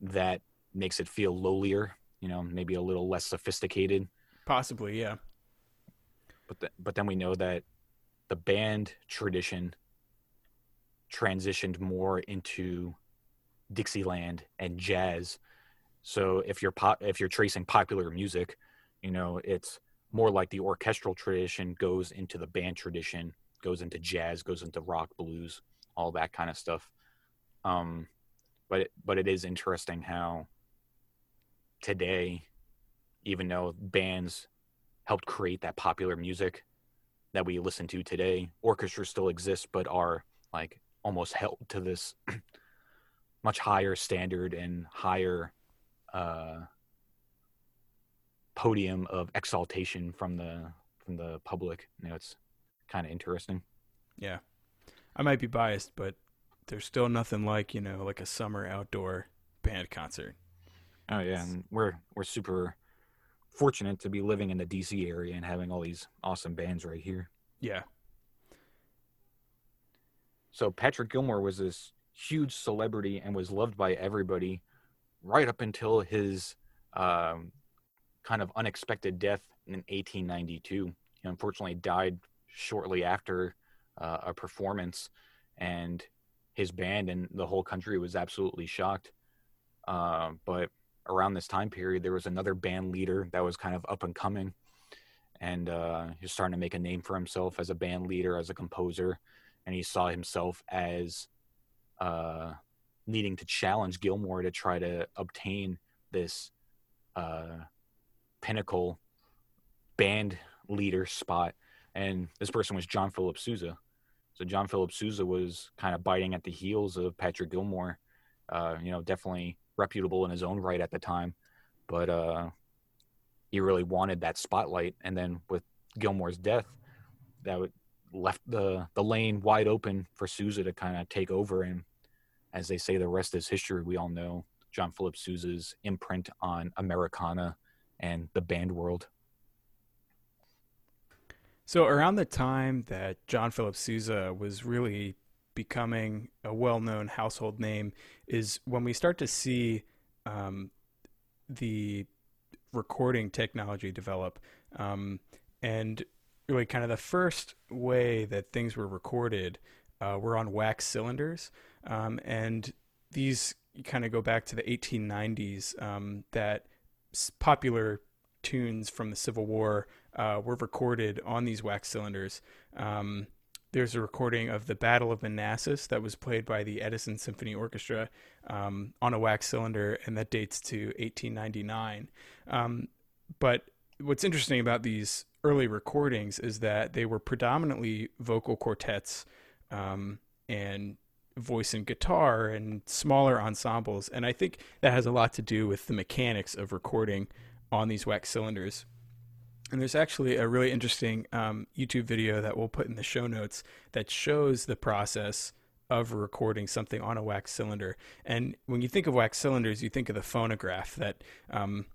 that makes it feel lowlier, you know, maybe a little less sophisticated. Possibly, yeah. But but then we know that the band tradition transitioned more into Dixieland and jazz. So if you're po- if you're tracing popular music, you know it's more like the orchestral tradition goes into the band tradition, goes into jazz, goes into rock, blues, all that kind of stuff. Um, but it, but it is interesting how today, even though bands helped create that popular music that we listen to today, orchestras still exist, but are like almost held to this much higher standard and higher uh, podium of exaltation from the from the public. You know, it's kind of interesting. Yeah, I might be biased, but there's still nothing like you know like a summer outdoor band concert. Oh yeah, and we're we're super fortunate to be living in the DC area and having all these awesome bands right here. Yeah, so Patrick Gilmore was this huge celebrity and was loved by everybody right up until his um, kind of unexpected death in 1892. He unfortunately died shortly after uh, a performance, and his band and the whole country was absolutely shocked. Uh, but around this time period, there was another band leader that was kind of up and coming, and uh, he was starting to make a name for himself as a band leader, as a composer and he saw himself as uh, needing to challenge Gilmore to try to obtain this uh, pinnacle band leader spot. And this person was John Philip Sousa. So John Philip Sousa was kind of biting at the heels of Patrick Gilmore. Uh, you know, definitely reputable in his own right at the time, but uh, he really wanted that spotlight. And then with Gilmore's death, that would left the the lane wide open for Sousa to kind of take over. And as they say, the rest is history. We all know John Philip Sousa's imprint on Americana and the band world. So around the time that John Philip Sousa was really becoming a well-known household name is when we start to see um, the recording technology develop. Um, and really kind of the first way that things were recorded uh, were on wax cylinders. Um, and these kind of go back to the 1890s um, that popular tunes from the Civil War uh, were recorded on these wax cylinders. Um, there's a recording of the Battle of Manassas that was played by the Edison Symphony Orchestra um, on a wax cylinder, and that dates to 1899. Um, but what's interesting about these early recordings is that they were predominantly vocal quartets um, and voice and guitar and smaller ensembles. And I think that has a lot to do with the mechanics of recording on these wax cylinders. And there's actually a really interesting um, YouTube video that we'll put in the show notes that shows the process of recording something on a wax cylinder. And when you think of wax cylinders, you think of the phonograph that, um,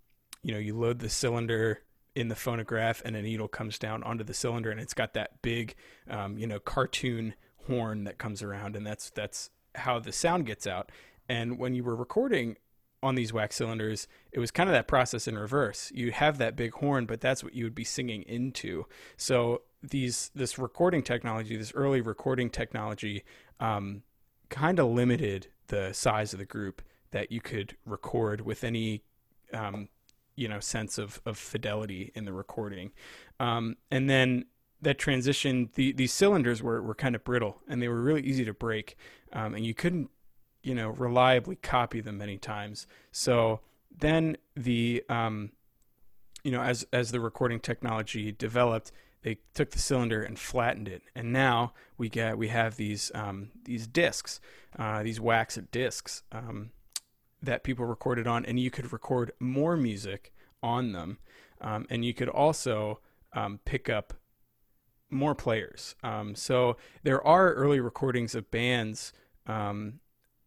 you know, you load the cylinder in the phonograph and a needle comes down onto the cylinder and it's got that big, um, you know, cartoon horn that comes around. And that's, that's how the sound gets out. And when you were recording on these wax cylinders, it was kind of that process in reverse. You have that big horn, but that's what you would be singing into. So these this recording technology, this early recording technology, um, kind of limited the size of the group that you could record with any um, you know sense of of fidelity in the recording. Um, and then that transition, the, these cylinders were, were kind of brittle and they were really easy to break, um, and you couldn't you know reliably copy them many times. So then the um, you know as as the recording technology developed, they took the cylinder and flattened it, and now we get we have these um, these discs, uh, these wax discs um, that people recorded on, and you could record more music on them, um, and you could also um, pick up more players. Um, so there are early recordings of bands um,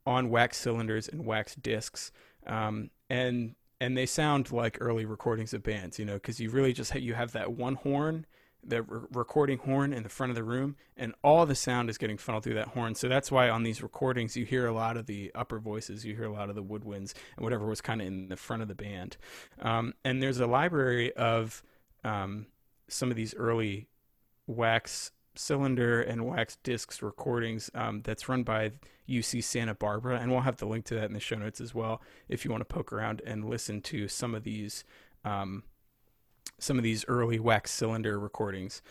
on wax cylinders and wax discs, um, and and they sound like early recordings of bands, you know, because you really just have, you have that one horn, the re- recording horn in the front of the room, and all the sound is getting funneled through that horn. So that's why on these recordings you hear a lot of the upper voices, you hear a lot of the woodwinds and whatever was kind of in the front of the band. Um, and there's a library of um, some of these early wax cylinder and wax discs recordings um, that's run by UC Santa Barbara, and we'll have the link to that in the show notes as well if you want to poke around and listen to some of these um, some of these early wax cylinder recordings.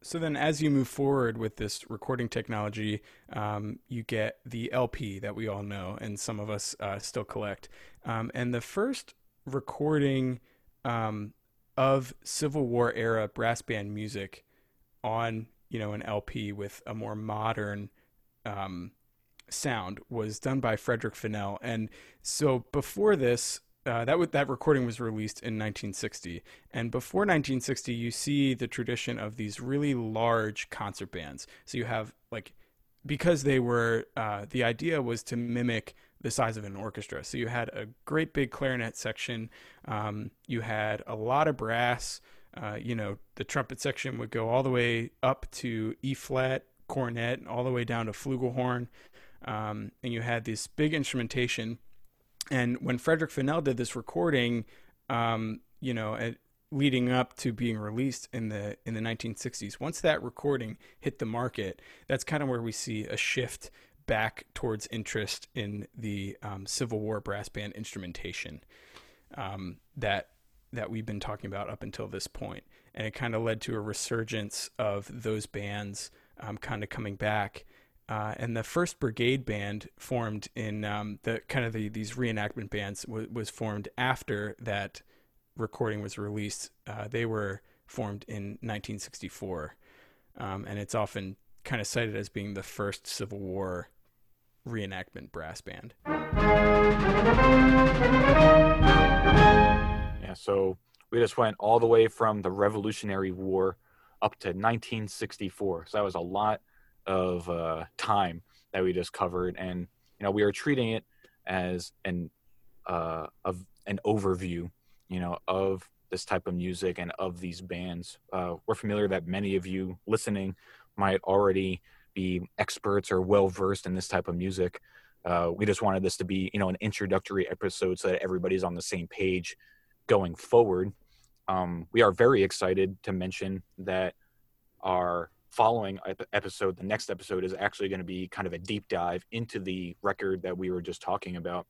So then, as you move forward with this recording technology, um, you get the LP that we all know, and some of us uh, still collect. Um, and the first recording um, of Civil War era brass band music on you know an LP with a more modern um, sound was done by Frederick Fennell, and so before this. Uh, that w- that recording was released in 1960, and before 1960, you see the tradition of these really large concert bands. So you have like, because they were, uh, the idea was to mimic the size of an orchestra. So you had a great big clarinet section, um, you had a lot of brass, uh, you know, the trumpet section would go all the way up to E flat, cornet, all the way down to flugelhorn. Um, and you had this big instrumentation. And when Frederick Fennell did this recording, um, you know, at, leading up to being released in the in the 1960s, once that recording hit the market, that's kind of where we see a shift back towards interest in the um, Civil War brass band instrumentation. Um, that that we've been talking about up until this point. And it kind of led to a resurgence of those bands um, kind of coming back. Uh, and the first brigade band formed in um, the kind of the, these reenactment bands w- was formed after that recording was released. Uh, they were formed in 1964, um, and it's often kind of cited as being the first Civil War reenactment brass band. So we just went all the way from the Revolutionary War up to 1964. So that was a lot of uh, time that we just covered, and you know we are treating it as an uh, of an overview, you know, of this type of music and of these bands. Uh, we're familiar that many of you listening might already be experts or well versed in this type of music. Uh, we just wanted this to be, you know, an introductory episode so that everybody's on the same page going forward. Um, we are very excited to mention that our following episode, the next episode, is actually going to be kind of a deep dive into the record that we were just talking about,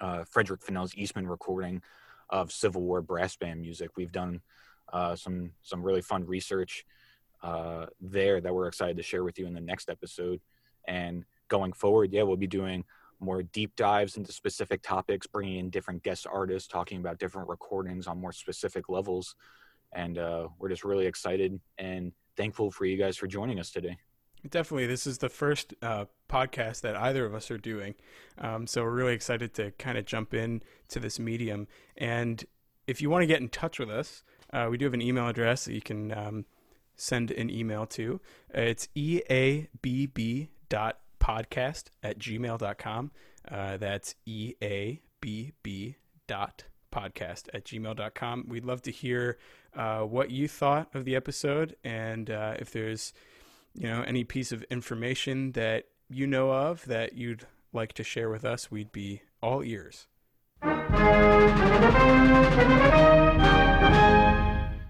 uh, Frederick Fennell's Eastman recording of Civil War brass band music. We've done uh, some some really fun research uh, there that we're excited to share with you in the next episode. And going forward, yeah, we'll be doing more deep dives into specific topics, bringing in different guest artists, talking about different recordings on more specific levels. And uh, we're just really excited and thankful for you guys for joining us today. Definitely. This is the first uh, podcast that either of us are doing. Um, so we're really excited to kind of jump in to this medium. And if you want to get in touch with us, uh, we do have an email address that you can um, send an email to. It's eabb dot podcast at gmail.com. Uh, that's eabb dot podcast at gmail.com. We'd love to hear uh, what you thought of the episode and uh, if there's you know any piece of information that you know of that you'd like to share with us, we'd be all ears.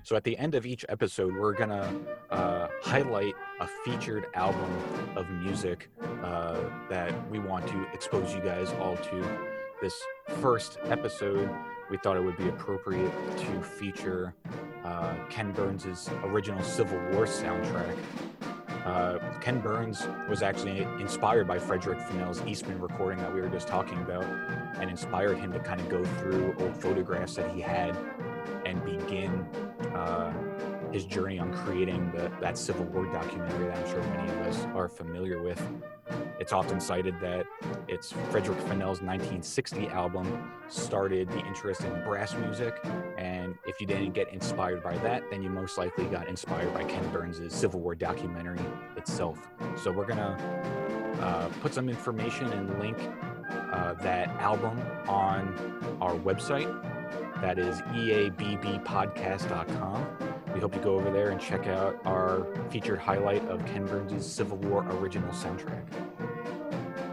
So at the end of each episode, we're gonna uh, highlight a featured album of music uh, that we want to expose you guys all to. This first episode, we thought it would be appropriate to feature uh, Ken Burns' original Civil War soundtrack. Uh, Ken Burns was actually inspired by Frederick Fennell's Eastman recording that we were just talking about, and inspired him to kind of go through old photographs that he had and begin uh, his journey on creating the, that Civil War documentary that I'm sure many of us are familiar with. It's often cited that it's Frederick Fennell's 1960 album started the interest in brass music, and if you didn't get inspired by that, then you most likely got inspired by Ken Burns' Civil War documentary itself. So we're gonna uh, put some information and link uh, that album on our website that is eabbpodcast.com. We hope you go over there and check out our featured highlight of Ken Burns' Civil War original soundtrack.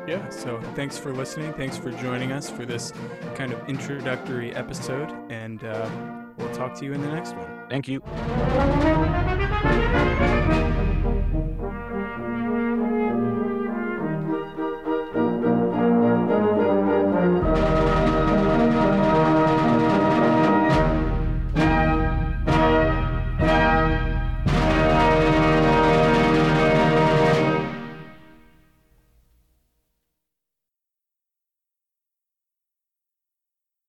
Yeah, so thanks for listening. Thanks for joining us for this kind of introductory episode, and uh, we'll talk to you in the next one. Thank you.